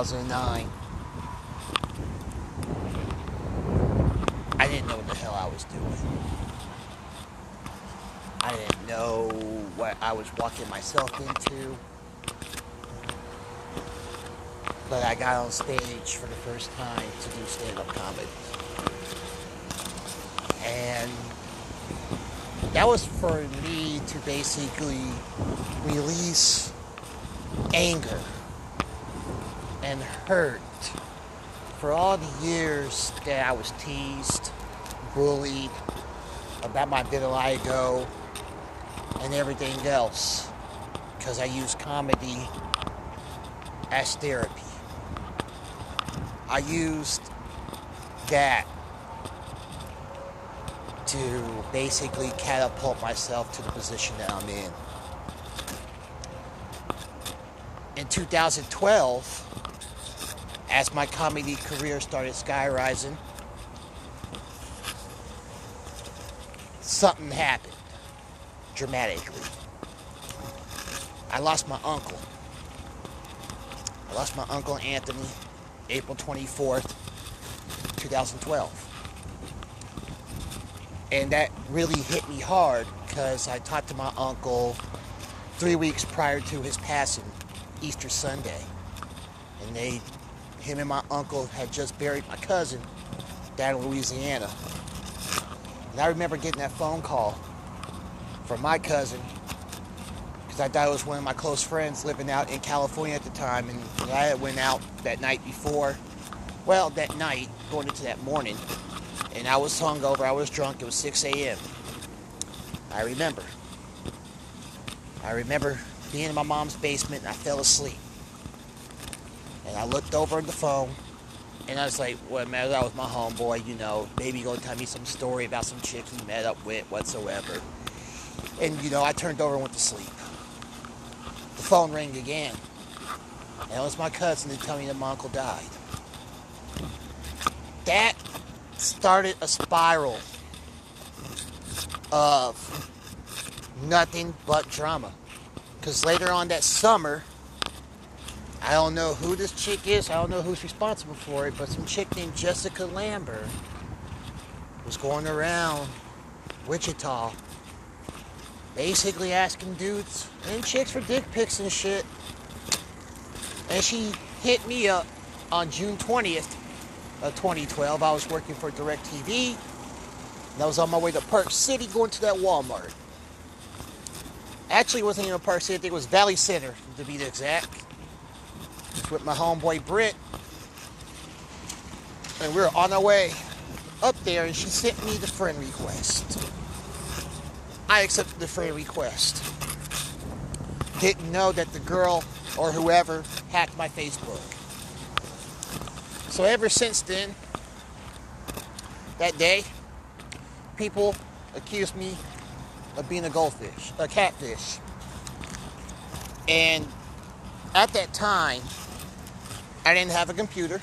2009. I didn't know what the hell I was doing. I didn't know what I was walking myself into. But I got on stage for the first time to do stand-up comedy. And that was for me to basically release anger and hurt for all the years that I was teased, bullied about my vitiligo and everything else because I use comedy as therapy. I used that to basically catapult myself to the position that I'm in. in 2012, as my comedy career started skyrising, something happened dramatically. I lost my uncle. I lost my uncle Anthony April 24th, 2012. And that really hit me hard because I talked to my uncle three weeks prior to his passing Easter Sunday. And they, him and my uncle had just buried my cousin down in Louisiana. And I remember getting that phone call from my cousin because I thought it was one of my close friends living out in California at the time. And I went out that night before, well, that night, going into that morning. And I was hungover, I was drunk, it was 6 a.m. I remember. I remember being in my mom's basement and I fell asleep. And I looked over at the phone and I was like, well, man, that was my homeboy, you know, maybe gonna tell me some story about some chick he met up with whatsoever. And, you know, I turned over and went to sleep. The phone rang again. And it was my cousin to tell me that my uncle died. That started a spiral of nothing but drama. Because later on that summer, I don't know who this chick is. I don't know who's responsible for it, but some chick named Jessica Lambert was going around Wichita basically asking dudes and chicks for dick pics and shit. And she hit me up on June 20th of 2012. I was working for DirecTV. And I was on my way to Park City going to that Walmart. Actually, wasn't even Park City, I think it was Valley Center to be exact. It's with my homeboy Britt. And we were on our way up there, and she sent me the friend request. I accepted the friend request. Didn't know that the girl or whoever hacked my Facebook. So ever since then, that day, people accused me of being a goldfish, a catfish. And at that time, I didn't have a computer.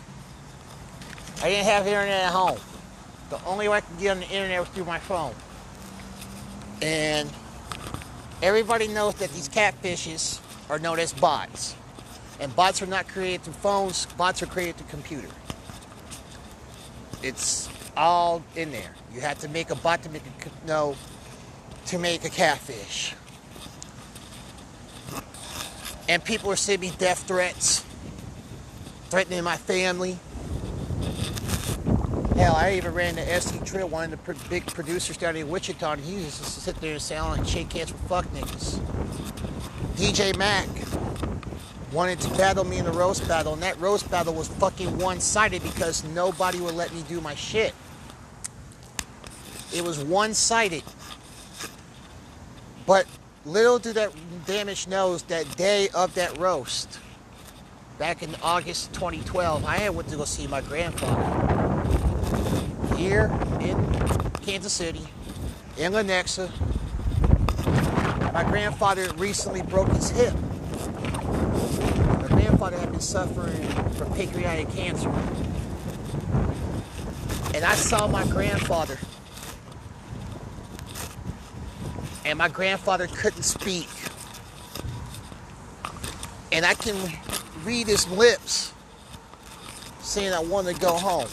I didn't have internet at home. The only way I could get on the internet was through my phone. And everybody knows that these catfishes are known as bots. And bots are not created through phones, bots are created through computer. It's all in there. You have to make a bot to make a no to make a catfish. And people are sending me death threats, threatening my family. Hell, I even ran the SD Trill, one of the big producers down in Wichita, and he used to sit there and sound like shake hands with fuck niggas. DJ Mac wanted to battle me in a roast battle, and that roast battle was fucking one sided because nobody would let me do my shit. It was one sided. But little did that damage knows that day of that roast, back in August 2012, I went to go see my grandfather here in Kansas City, in Lenexa. My grandfather recently broke his hip. My grandfather had been suffering from pancreatic cancer. And I saw my grandfather and my grandfather couldn't speak. And I can read his lips saying I wanted to go home.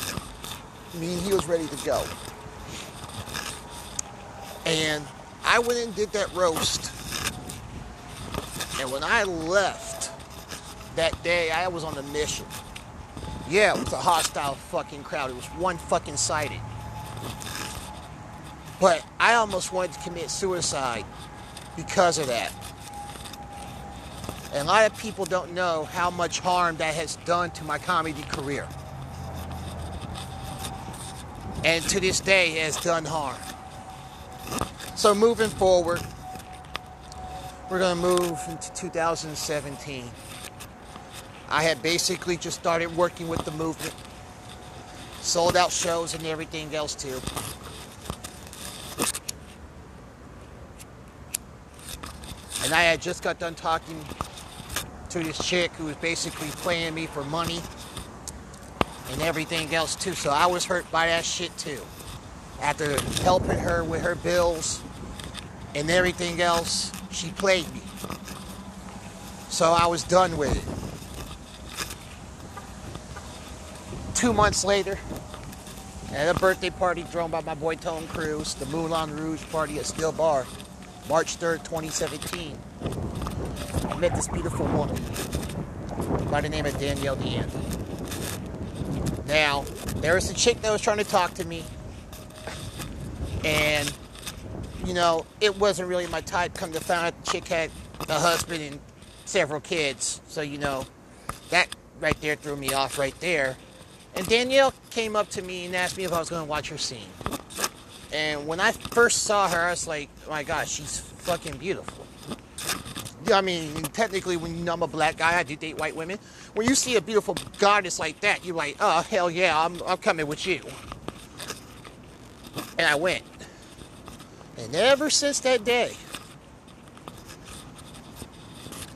I mean, he was ready to go. And I went and did that roast. And when I left that day, I was on a mission. Yeah, it was a hostile fucking crowd. It was one fucking sided. But I almost wanted to commit suicide because of that. A lot of people don't know how much harm that has done to my comedy career. And to this day, has done harm. So moving forward, we're going to move into 2017. I had basically just started working with the movement, sold out shows and everything else too. And I had just got done talking to this chick who was basically playing me for money and everything else too. So I was hurt by that shit too. After helping her with her bills and everything else, she played me. So I was done with it. Two months later, at a birthday party thrown by my boy Tone Cruz, the Moulin Rouge party at Still Bar. March 3rd, 2017. I met this beautiful woman by the name of Danielle Deanda. Now, there was a chick that was trying to talk to me, and you know, it wasn't really my type. Come to find out, the chick had a husband and several kids, so you know, that right there threw me off right there. And Danielle came up to me and asked me if I was going to watch her scene. And when I first saw her, I was like, oh my gosh, she's fucking beautiful. I mean, technically, when you know I'm a black guy, I do date white women. When you see a beautiful goddess like that, you're like, oh, hell yeah, I'm, I'm coming with you. And I went. And ever since that day,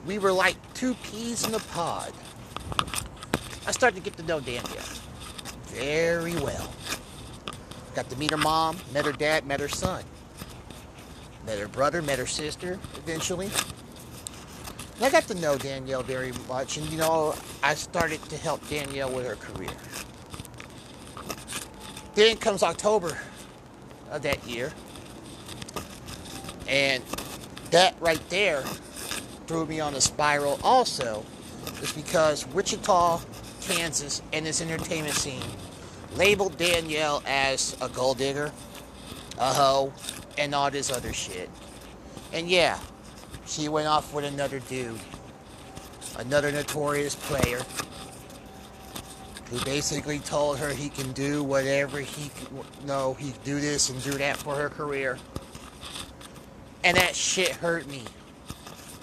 we were like two peas in a pod. I started to get to know Danielle very well. Got to meet her mom, met her dad, met her son. Met her brother, met her sister eventually. I got to know Danielle very much, and you know, I started to help Danielle with her career. Then comes October of that year, and that right there threw me on a spiral also, is because Wichita, Kansas, and its entertainment scene labeled Danielle as a gold digger, a hoe, and all this other shit. And yeah, she went off with another dude, another notorious player, who basically told her he can do whatever he no, he can do this and do that for her career. And that shit hurt me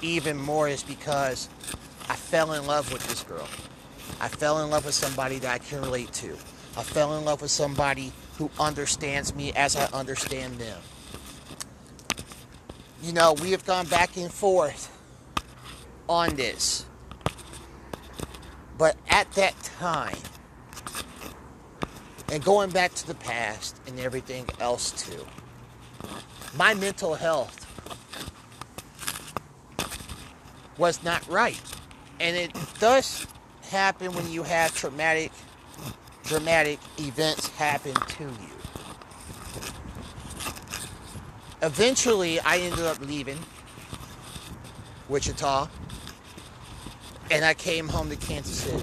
even more is because I fell in love with this girl. I fell in love with somebody that I can relate to. I fell in love with somebody who understands me as I understand them. You know, we have gone back and forth on this. But at that time, and going back to the past and everything else too, my mental health was not right. And it does happen when you have traumatic, dramatic events happen to you. Eventually, I ended up leaving Wichita and I came home to Kansas City,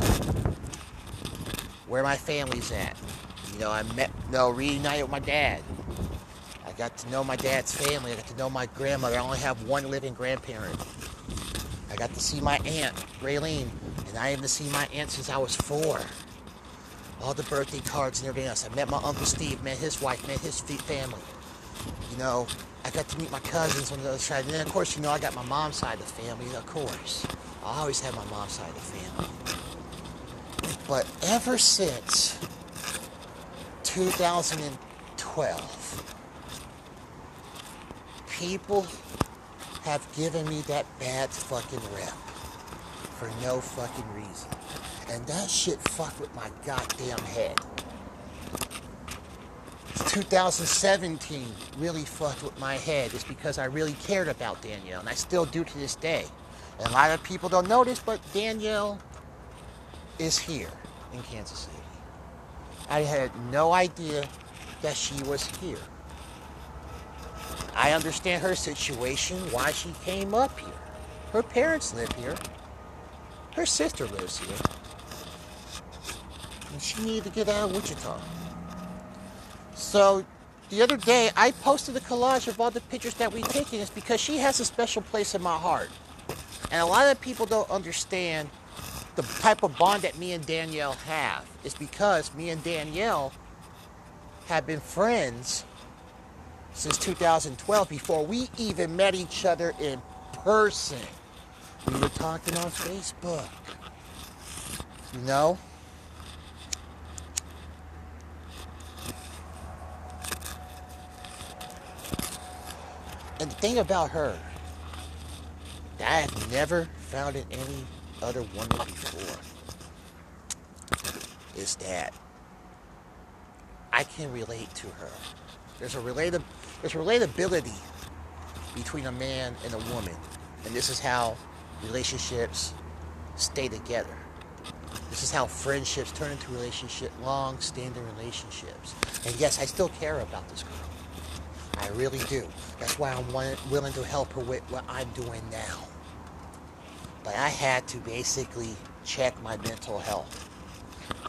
where my family's at. You know, I met, know, reunited with my dad. I got to know my dad's family. I got to know my grandmother. I only have one living grandparent. I got to see my aunt, Raylene, and I haven't seen my aunt since I was four. All the birthday cards and everything else. I met my Uncle Steve, met his wife, met his family. You know, got to meet my cousins on the other side. And then, of course, you know, I got my mom's side of the family, of course. I always have my mom's side of the family. But ever since 2012, people have given me that bad fucking rep for no fucking reason. And that shit fucked with my goddamn head. 2017 really fucked with my head. It's because I really cared about Danielle, and I still do to this day. And a lot of people don't notice, but Danielle is here in Kansas City. I had no idea that she was here. I understand her situation, why she came up here. Her parents live here. Her sister lives here. And she needed to get out of Wichita. So the other day, I posted a collage of all the pictures that we've taken. It's because she has a special place in my heart. And a lot of people don't understand the type of bond that me and Danielle have. It's because me and Danielle have been friends since 2012 before we even met each other in person. We were talking on Facebook. You know? And the thing about her I have never found in any other woman before is that I can relate to her. There's a related there's relatability between a man and a woman. And this is how relationships stay together. This is how friendships turn into relationships, long-standing relationships. And yes, I still care about this girl. I really do. That's why I'm willing to help her with what I'm doing now. But I had to basically check my mental health.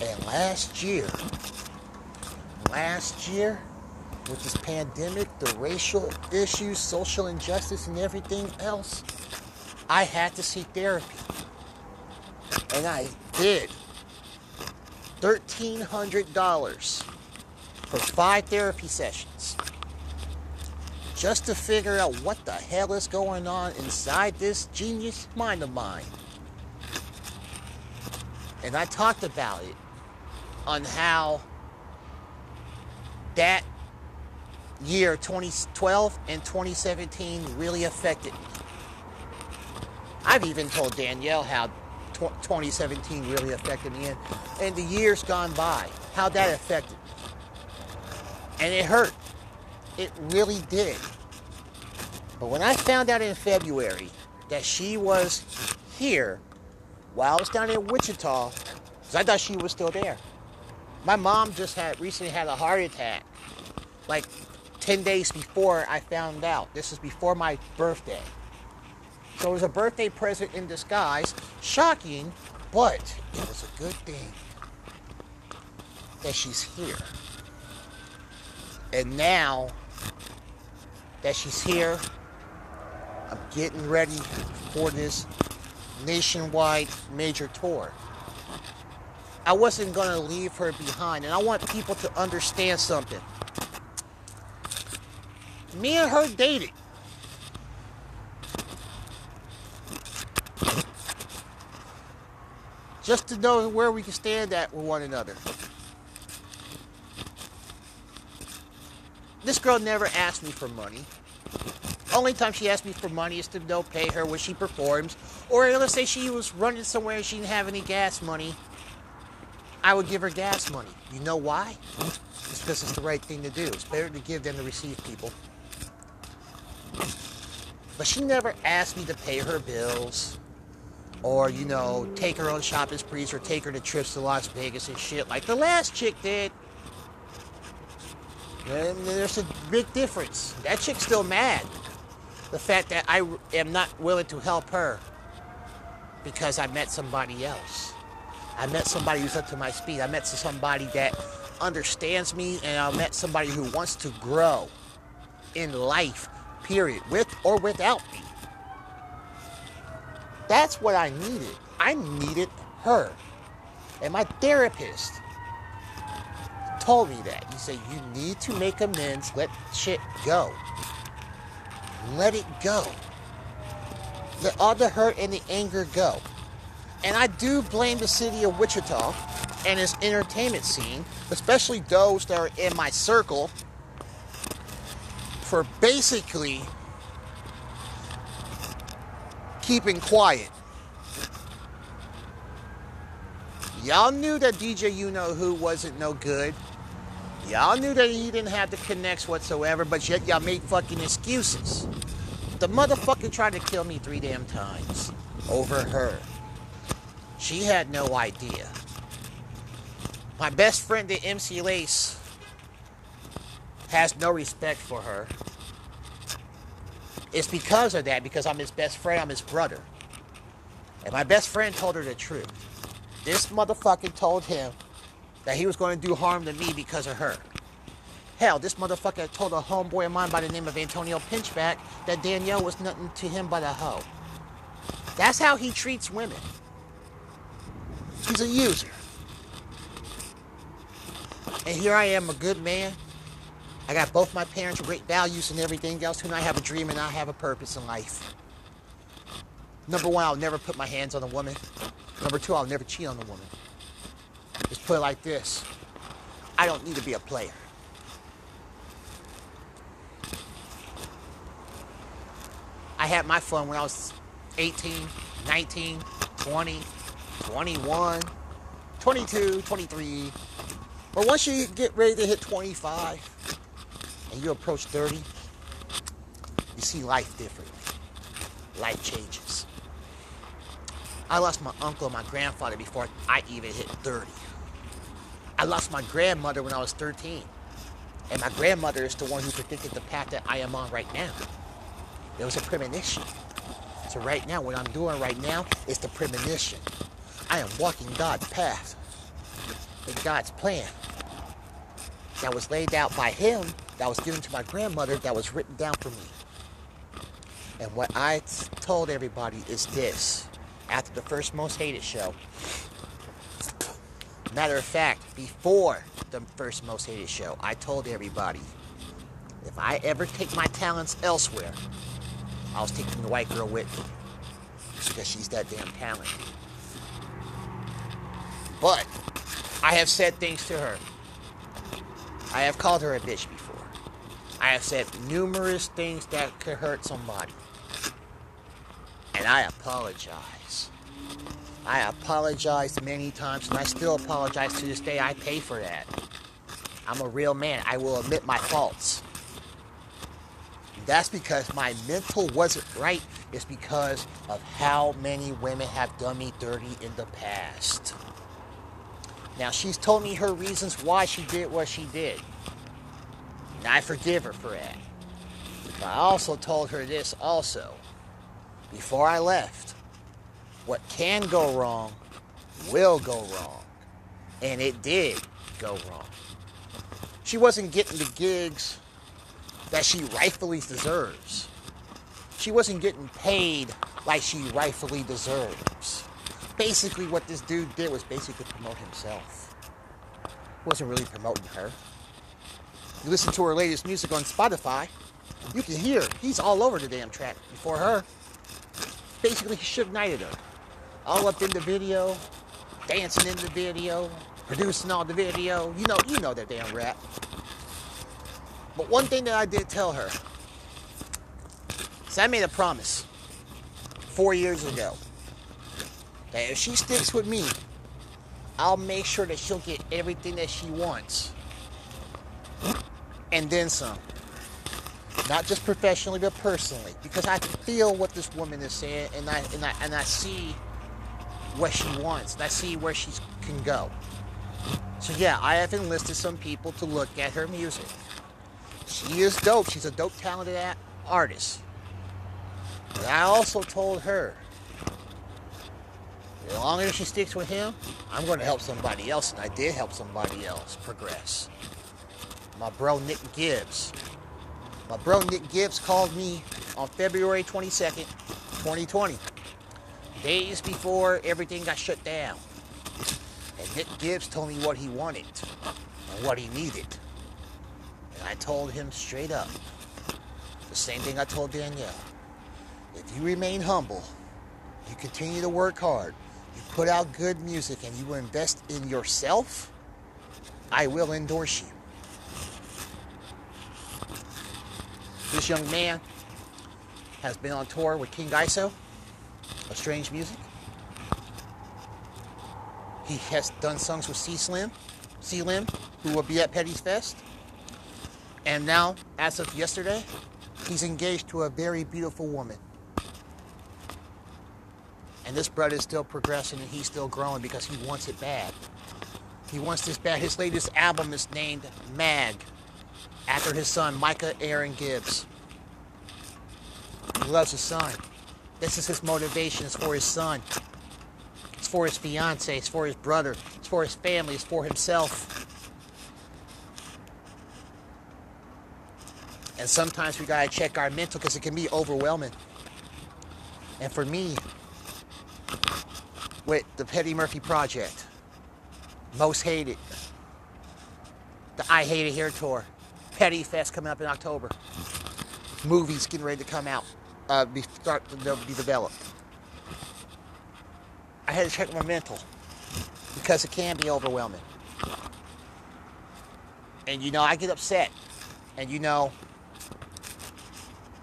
And last year, last year, with this pandemic, the racial issues, social injustice, and everything else, I had to seek therapy. And I did. $1,300 for five therapy sessions. Just to figure out what the hell is going on inside this genius mind of mine. And I talked about it on how that year 2012 and 2017 really affected me. I've even told Danielle how 2017 really affected me and, and the years gone by, how that affected me. And it hurt. It really did. But when I found out in February that she was here while I was down in Wichita because I thought she was still there. My mom just had recently had a heart attack, like 10 days before I found out. This is before my birthday. So it was a birthday present in disguise. Shocking, but it was a good thing that she's here. And now that she's here, I'm getting ready for this nationwide major tour. I wasn't going to leave her behind, and I want people to understand something. Me and her dated. Just to know where we can stand at with one another. This girl never asked me for money. Only time she asked me for money is to know pay her when she performs, or let's say she was running somewhere and she didn't have any gas money. I would give her gas money. You know why? It's because it's the right thing to do. It's better to give than to receive people. But she never asked me to pay her bills or, you know, take her on shopping sprees or take her to trips to Las Vegas and shit like the last chick did. And there's a big difference. That chick's still mad. The fact that I am not willing to help her because I met somebody else. I met somebody who's up to my speed. I met somebody that understands me, and I met somebody who wants to grow in life, period, with or without me. That's what I needed. I needed her. And my therapist told me that. He said, You need to make amends, let shit go. Let it go. Let all the hurt and the anger go. And I do blame the city of Wichita and its entertainment scene, especially those that are in my circle, for basically keeping quiet. Y'all knew that DJ You Know Who wasn't no good. Y'all knew that he didn't have the connects whatsoever, but yet y'all made fucking excuses. The motherfucker tried to kill me three damn times over her. She had no idea. My best friend, the MC Lace, has no respect for her. It's because of that, because I'm his best friend, I'm his brother. And my best friend told her the truth. This motherfucker told him that he was going to do harm to me because of her. Hell, this motherfucker told a homeboy of mine by the name of Antonio Pinchback that Danielle was nothing to him but a hoe. That's how he treats women. He's a user. And here I am, a good man. I got both my parents' great values and everything else, and I have a dream and I have a purpose in life. Number one, I'll never put my hands on a woman. Number two, I'll never cheat on a woman. Just it like this I don't need to be a player. I had my fun when I was 18, 19, 20, 21, 22, 23. But once you get ready to hit 25 and you approach 30, you see life differently. Life changes. I lost my uncle and my grandfather before I even hit 30. I lost my grandmother when I was 13. And my grandmother is the one who predicted the path that I am on right now. It was a premonition. So right now, what I'm doing right now is the premonition. I am walking God's path in God's plan that was laid out by Him, that was given to my grandmother, that was written down for me. And what I told everybody is this after the first Most Hated show. Matter of fact, before the first Most Hated show, I told everybody if I ever take my talents elsewhere, I was taking the white girl with me because she's that damn talented. But I have said things to her. I have called her a bitch before. I have said numerous things that could hurt somebody. And I apologize. I apologized many times and I still apologize to this day. I pay for that. I'm a real man. I will admit my faults. That's because my mental wasn't right It's because of how many women have done me dirty in the past. Now, she's told me her reasons why she did what she did. And I forgive her for that. But I also told her this also. Before I left, what can go wrong will go wrong. And it did go wrong. She wasn't getting the gigs that she rightfully deserves. She wasn't getting paid like she rightfully deserves. Basically, what this dude did was basically promote himself. He wasn't really promoting her. You listen to her latest music on Spotify, you can hear he's all over the damn track before her. Basically, he should have knighted her. All up in the video, dancing in the video, producing all the video. You know, you know that damn rap. But one thing that I did tell her, is I made a promise four years ago that if she sticks with me, I'll make sure that she'll get everything that she wants. And then some. Not just professionally, but personally. Because I feel what this woman is saying and I and I and I see what she wants. I see where she can go. So yeah, I have enlisted some people to look at her music. She is dope. She's a dope, talented artist. But I also told her, as long as she sticks with him, I'm going to help somebody else, and I did help somebody else progress. My bro Nick Gibbs. My bro Nick Gibbs called me on February 22nd, 2020, days before everything got shut down. And Nick Gibbs told me what he wanted and what he needed. And I told him straight up the same thing I told Danielle. If you remain humble, you continue to work hard, you put out good music, and you invest in yourself, I will endorse you. This young man has been on tour with King Iso of Strange Music. He has done songs with C Slim, C Lim, who will be at Petty's Fest. And now, as of yesterday, he's engaged to a very beautiful woman. And this brother is still progressing and he's still growing because he wants it bad. He wants this bad. His latest album is named Mag, after his son, Micah Aaron Gibbs. He loves his son. This is his motivation. It's for his son. It's for his fiance. It's for his brother. It's for his family. It's for himself. And sometimes we gotta check our mental because it can be overwhelming. And for me, with the Petty Murphy Project, Most Hated, the I Hate It Here tour, Petty Fest coming up in October, movies getting ready to come out, uh, be start to be developed. I had to check my mental because it can be overwhelming. And you know, I get upset. And you know,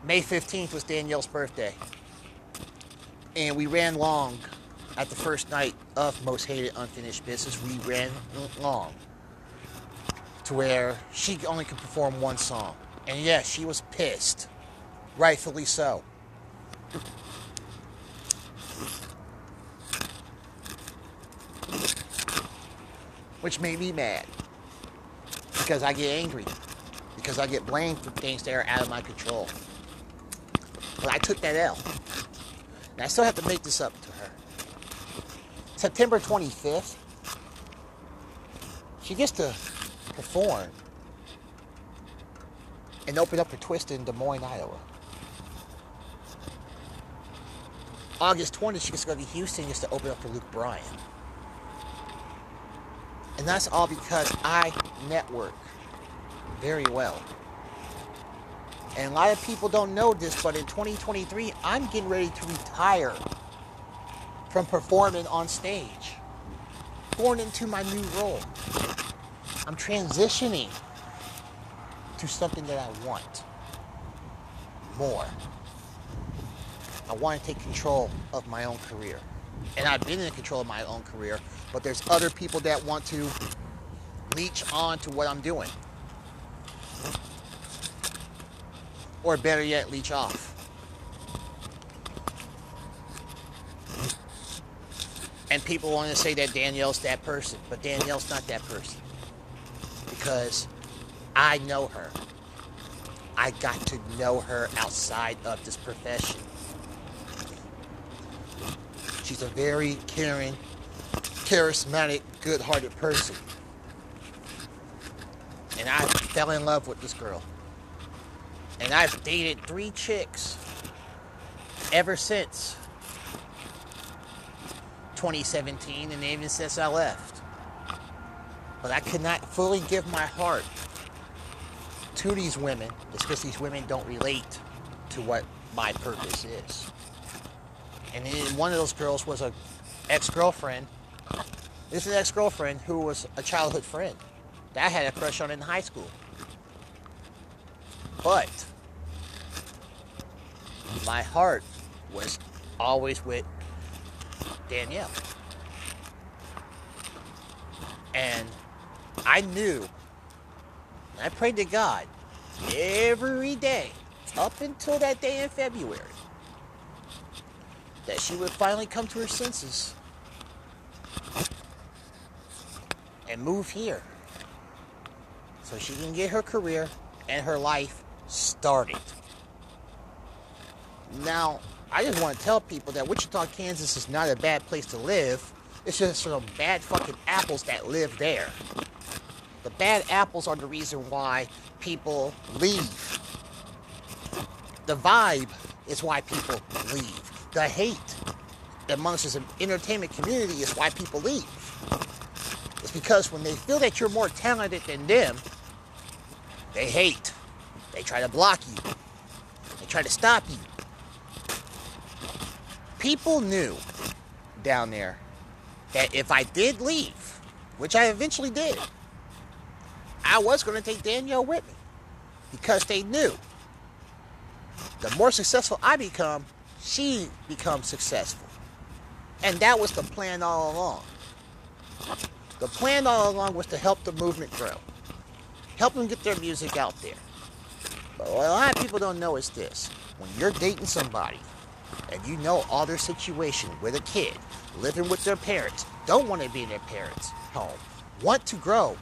May 15th was Danielle's birthday. And we ran long at the first night of Most Hated Unfinished Business. We ran long to where she only could perform one song. And yes, she was pissed. Rightfully so. Which made me mad. Because I get angry. Because I get blamed for things that are out of my control. But I took that L. And I still have to make this up to her. September 25th, she gets to perform and open up for Twist in Des Moines, Iowa. August 20th, she gets to go to Houston just to open up for Luke Bryan. And that's all because I network very well. And a lot of people don't know this, but in 2023, I'm getting ready to retire from performing on stage, going into my new role. I'm transitioning to something that I want more. I want to take control of my own career. And I've been in control of my own career, but there's other people that want to leech on to what I'm doing. Or better yet, leech off. And people want to say that Danielle's that person, but Danielle's not that person. Because I know her. I got to know her outside of this profession. She's a very caring, charismatic, good hearted person. And I fell in love with this girl. And I've dated three chicks ever since 2017 and even since I left. But I could not fully give my heart to these women. It's because these women don't relate to what my purpose is. And one of those girls was a ex-girlfriend. This is an ex-girlfriend who was a childhood friend that I had a crush on in high school. But my heart was always with Danielle. And I knew, I prayed to God every day up until that day in February that she would finally come to her senses and move here so she can get her career and her life started. Now, I just want to tell people that Wichita, Kansas is not a bad place to live. It's just some bad fucking apples that live there. The bad apples are the reason why people leave. The vibe is why people leave. The hate amongst the entertainment community is why people leave. It's because when they feel that you're more talented than them, they hate. They try to block you. They try to stop you. People knew down there that if I did leave, which I eventually did, I was going to take Danielle with me because they knew the more successful I become, she becomes successful. And that was the plan all along. The plan all along was to help the movement grow help them get their music out there. But what a lot of people don't know is this. When you're dating somebody and you know all their situation with a kid, living with their parents, don't want to be in their parents' home, want to grow,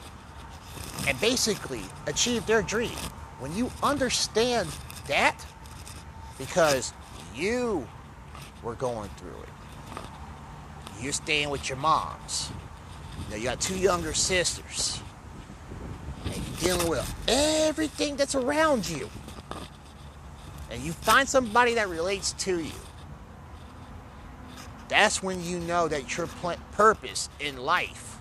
and basically achieve their dream. When you understand that, because you were going through it, you're staying with your moms. Now you got two younger sisters. And you're dealing with everything that's around you, and you find somebody that relates to you, that's when you know that your purpose in life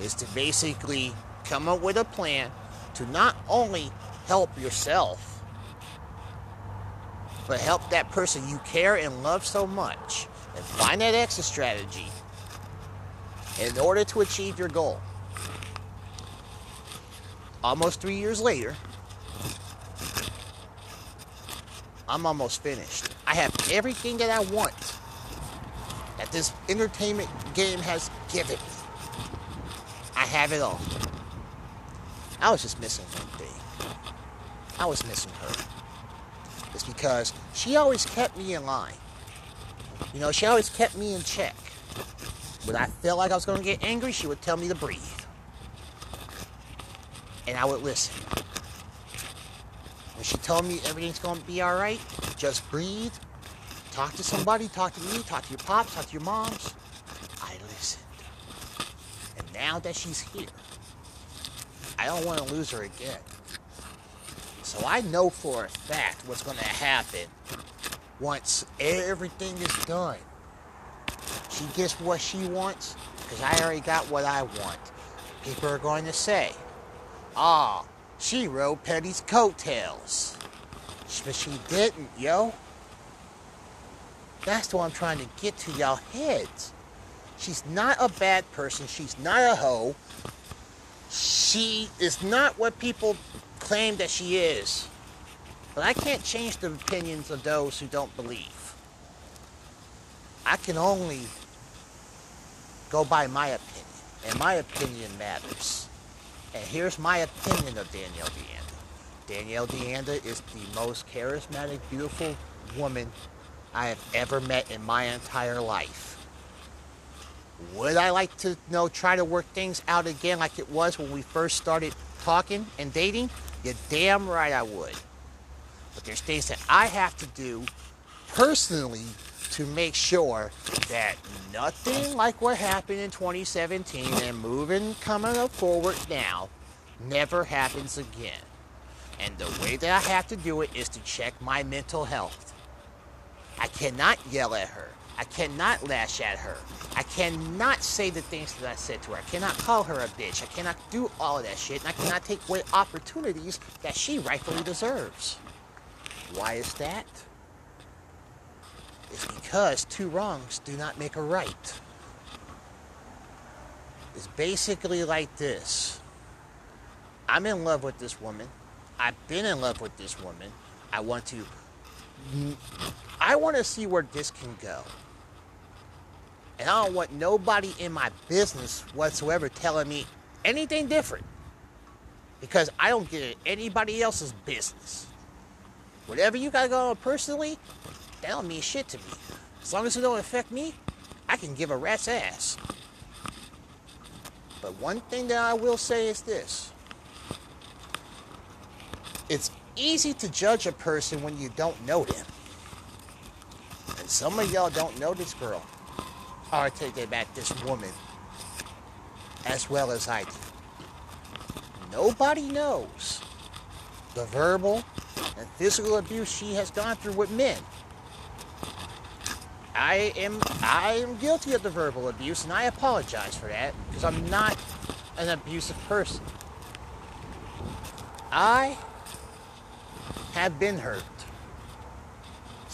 is to basically come up with a plan to not only help yourself, but help that person you care and love so much and find that exit strategy in order to achieve your goal. Almost three years later, I'm almost finished. I have everything that I want that this entertainment game has given me. I have it all. I was just missing one thing. I was missing her. It's because she always kept me in line. You know, she always kept me in check. When I felt like I was going to get angry, she would tell me to breathe. And I would listen. When she told me everything's going to be all right, just breathe, talk to somebody, talk to me, talk to your pops, talk to your moms, I listened. And now that she's here, I don't want to lose her again. So I know for a fact what's going to happen once everything is done. She gets what she wants because I already got what I want. People are going to say, ah, she rode Petty's coattails. But she didn't, yo. That's what I'm trying to get to y'all heads. She's not a bad person. She's not a hoe. She is not what people claim that she is. But I can't change the opinions of those who don't believe. I can only go by my opinion, and my opinion matters. And here's my opinion of Danielle Deanda. Danielle Deanda is the most charismatic, beautiful woman I have ever met in my entire life. Would I like to you know try to work things out again like it was when we first started talking and dating? You're damn right I would. But there's things that I have to do personally to make sure that nothing like what happened in 2017 and moving coming up forward now never happens again. And the way that I have to do it is to check my mental health. I cannot yell at her. I cannot lash at her. I cannot say the things that I said to her. I cannot call her a bitch. I cannot do all of that shit. And I cannot take away opportunities that she rightfully deserves. Why is that? It's because two wrongs do not make a right. It's basically like this I'm in love with this woman. I've been in love with this woman. I want to. I want to see where this can go. And I don't want nobody in my business whatsoever telling me anything different. Because I don't get anybody else's business. Whatever you got going on personally, that don't mean shit to me. As long as it don't affect me, I can give a rat's ass. But one thing that I will say is this. It's easy to judge a person when you don't know them. And some of y'all don't know this girl. Take that back, this woman. As well as I do. Nobody knows the verbal and physical abuse she has gone through with men. I am I am guilty of the verbal abuse and I apologize for that because I'm not an abusive person. I have been hurt.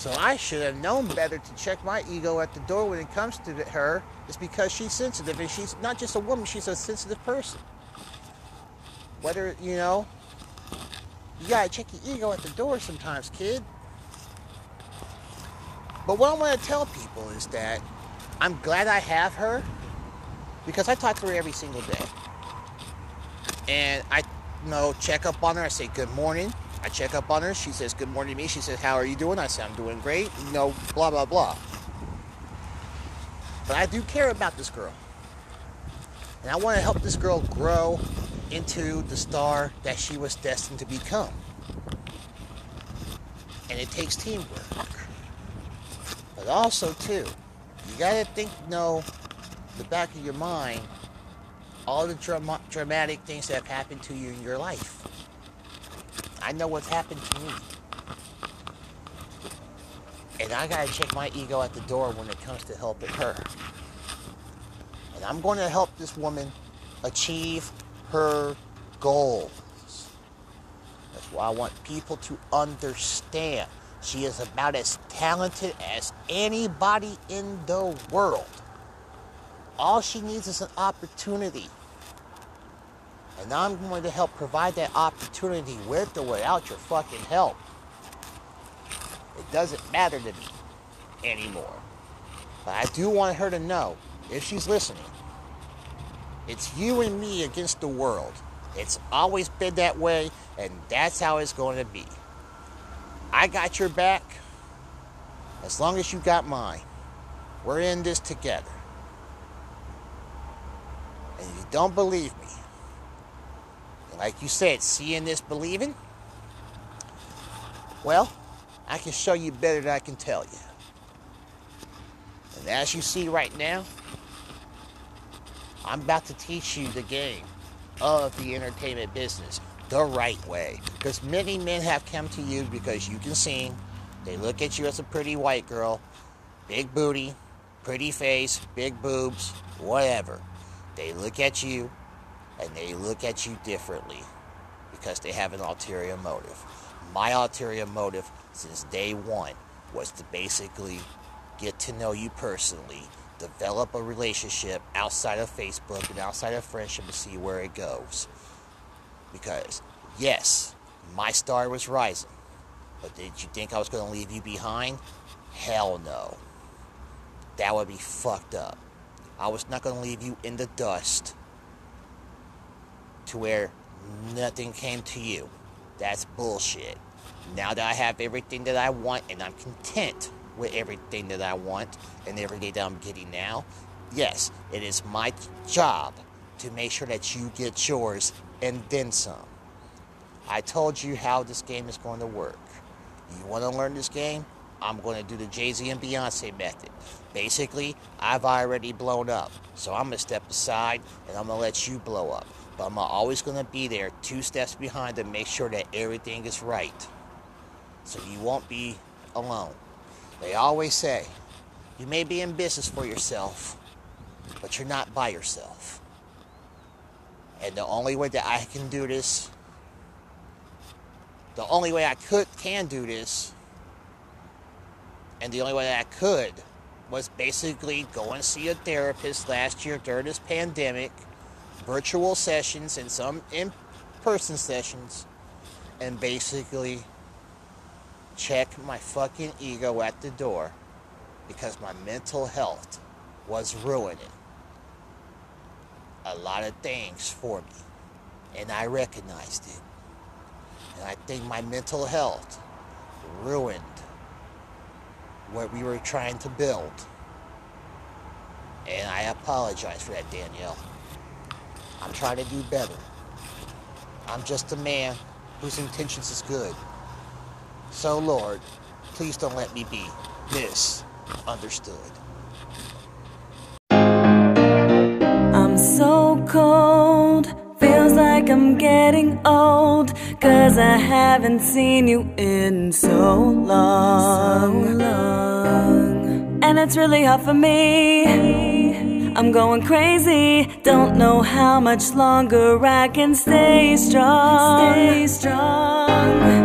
So I should have known better to check my ego at the door when it comes to her. It's because she's sensitive and she's not just a woman, she's a sensitive person. Whether, you know, you gotta check your ego at the door sometimes, kid. But what I want to tell people is that I'm glad I have her because I talk to her every single day. And I you know check up on her. I say good morning. I check up on her. She says good morning to me. She says how are you doing? I say I'm doing great. You know blah blah blah. But I do care about this girl. And I want to help this girl grow into the star that she was destined to become. And it takes teamwork. But also, too, you gotta think, you know, the back of your mind, all the drama- dramatic things that have happened to you in your life. I know what's happened to me. And I gotta check my ego at the door when it comes to helping her. And I'm going to help this woman achieve her goals. That's why I want people to understand she is about as talented as anybody in the world. All she needs is an opportunity. And I'm going to help provide that opportunity with or without your fucking help. It doesn't matter to me anymore. But I do want her to know, if she's listening, it's you and me against the world. It's always been that way, and that's how it's going to be. I got your back as long as you got mine. We're in this together. And if you don't believe me. Like you said, seeing this believing. Well, I can show you better than I can tell you. And as you see right now, I'm about to teach you the game of the entertainment business the right way. Because many men have come to you because you can sing. They look at you as a pretty white girl, big booty, pretty face, big boobs, whatever. They look at you and they look at you differently because they have an ulterior motive. My ulterior motive since day one was to basically get to know you personally, develop a relationship outside of Facebook and outside of friendship and see where it goes. Because, yes, my star was rising. But did you think I was going to leave you behind? Hell no. That would be fucked up. I was not going to leave you in the dust to where nothing came to you. That's bullshit. Now that I have everything that I want and I'm content with everything that I want and everything that I'm getting now. Yes, it is my job to make sure that you get yours and then some. I told you how this game is going to work. You want to learn this game? I'm going to do the Jay Z and Beyonce method. Basically, I've already blown up, so I'm going to step aside and I'm going to let you blow up. But I'm always going to be there two steps behind to make sure that everything is right. So you won't be alone. They always say, you may be in business for yourself, but you're not by yourself. And the only way that I can do this, the only way I could can do this, and the only way that I could was basically go and see a therapist last year during this pandemic, virtual sessions and some in-person sessions, and basically check my fucking ego at the door because my mental health was ruining a lot of things for me. And I recognized it. And I think my mental health ruined what we were trying to build. And I apologize for that, Danielle. I'm trying to do better. I'm just a man whose intentions is good. So, Lord, please don't let me be misunderstood. I'm so cold, feels like I'm getting old. Cause I haven't seen you in so long. So long. And it's really hard for me. I'm going crazy, don't know how much longer I can stay strong. Stay strong.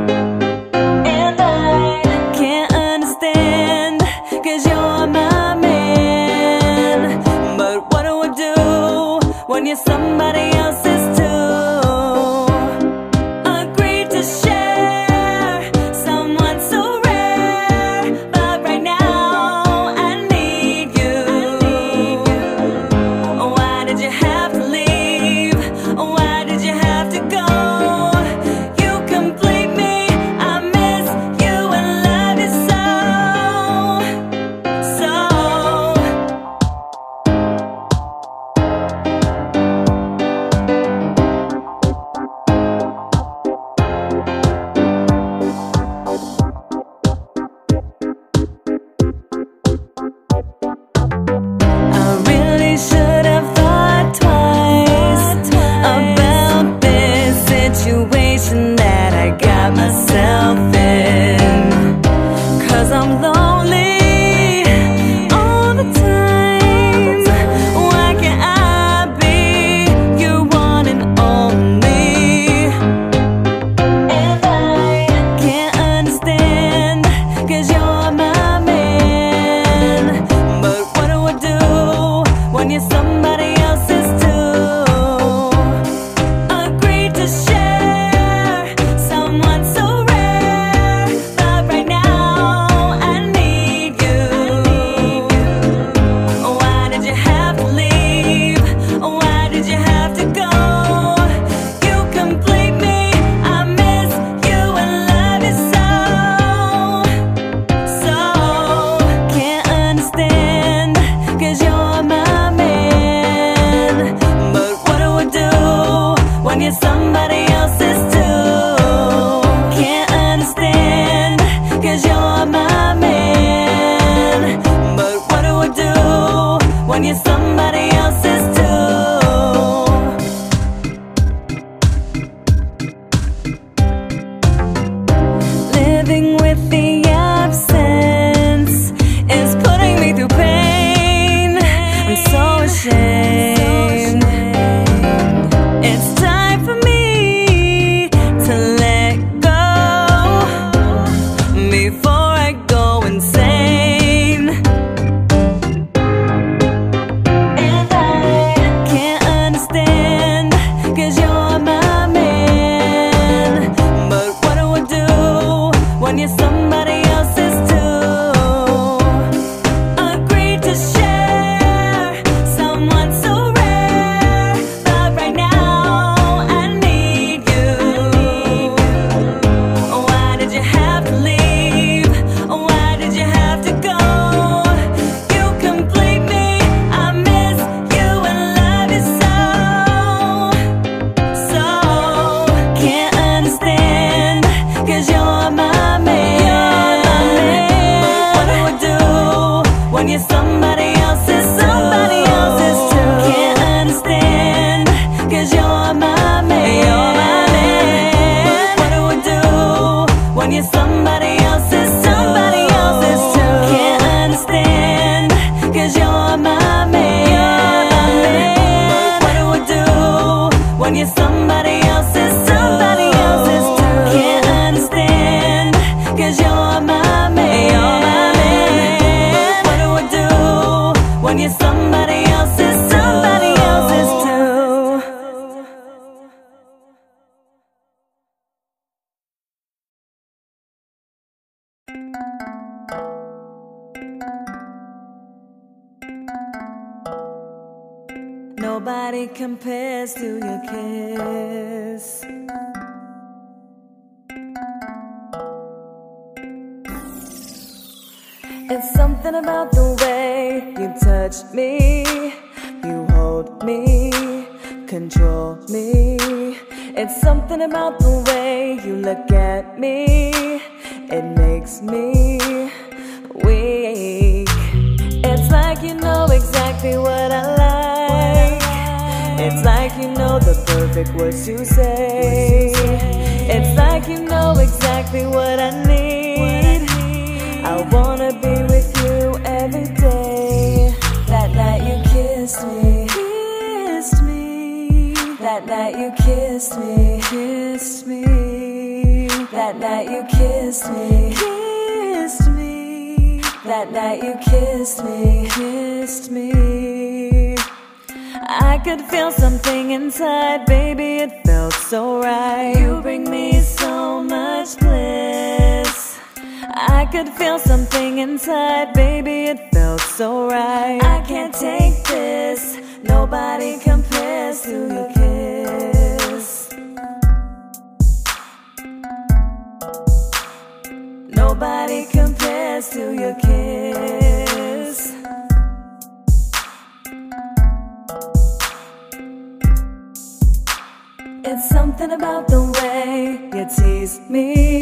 My man. What do I do when you're somebody something about the way you look at me, it makes me weak. It's like you know exactly what I like. It's like you know the perfect words to say. It's like you know exactly what I need. Kissed me, kissed me. That night you kissed me, kissed me. That night you kissed me, kissed me. I could feel something inside, baby, it felt so right. You bring me so much bliss. I could feel something inside, baby, it felt so right. I can't take this, nobody compares to your Nobody compares to your kiss. It's something about the way you tease me,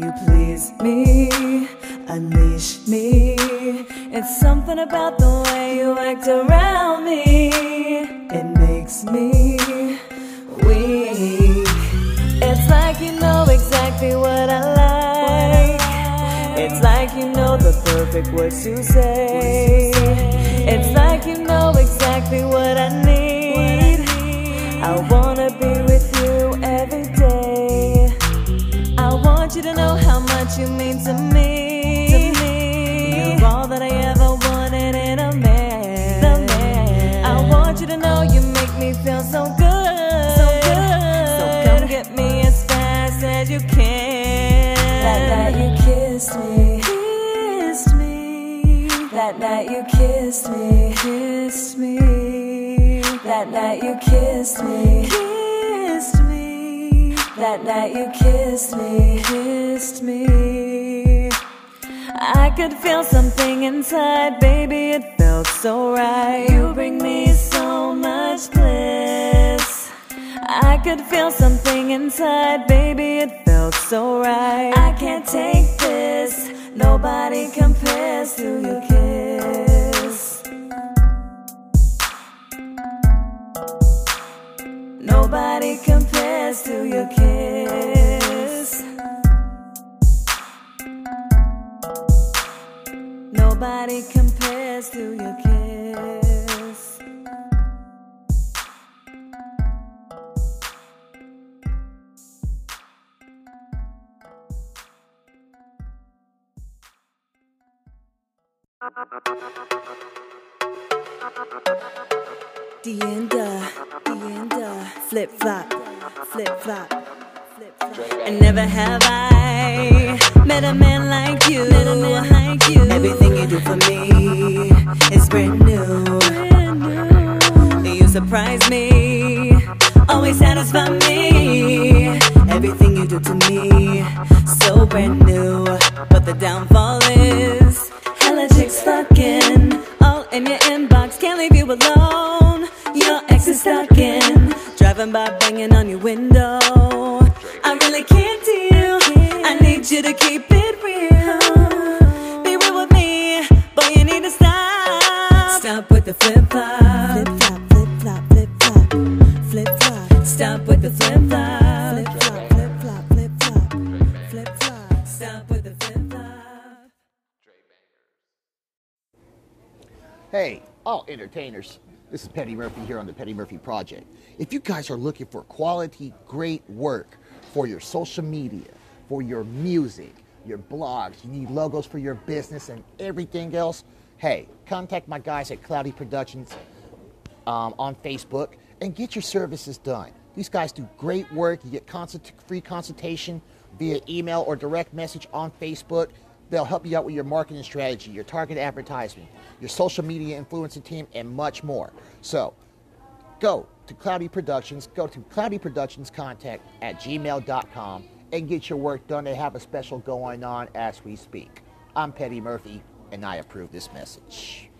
you please me, unleash me. It's something about the way you act around me, it makes me weak. It's like you know exactly what like you know the perfect words to say. It's like you know exactly what I need. I wanna be with you every day. I want you to know how much you mean to me. You're all that I ever wanted in a man. I want you to know you make me feel so good. So good. So come get me as fast as you can. That night you kissed me. That night you kissed me. Kissed me. That night you kissed me. Kissed me. That night you kissed me. Kissed me. I could feel something inside, baby, it felt so right. You bring me so much bliss. I could feel something inside, baby, it felt so right. I can't take this, nobody compares to your kiss. Nobody compares to your kiss. Nobody compares to your kiss. Deanda, Deanda, flip flop, flip flop. And never have I met a man like you. Met a man like you. Everything you do for me is brand new. You surprise me, always satisfy me. Everything you do to me, so brand new. But the downfall by banging on your window. I really can't deal. I need you to keep it real. Be real with me, boy. You need to stop. Stop with the flip flop. Flip flop, flip flop, flip flop, flip flop. Stop with the flip flop. Flip flop, flip flop, flip flop, flip flop. Stop with the flip flop. Hey, all entertainers. This is Petty Murphy here on the Petty Murphy Project. If you guys are looking for quality, great work for your social media, for your music, your blogs, you need logos for your business and everything else, hey, contact my guys at Cloudy Productions um, on Facebook and get your services done. These guys do great work. You get consult- free consultation via email or direct message on Facebook. They'll help you out with your marketing strategy, your target advertisement, your social media influencer team, and much more. So go to Cloudy Productions, go to Cloudy Productions contact at gmail.com and get your work done. They have a special going on as we speak. I'm Petty Murphy, and I approve this message.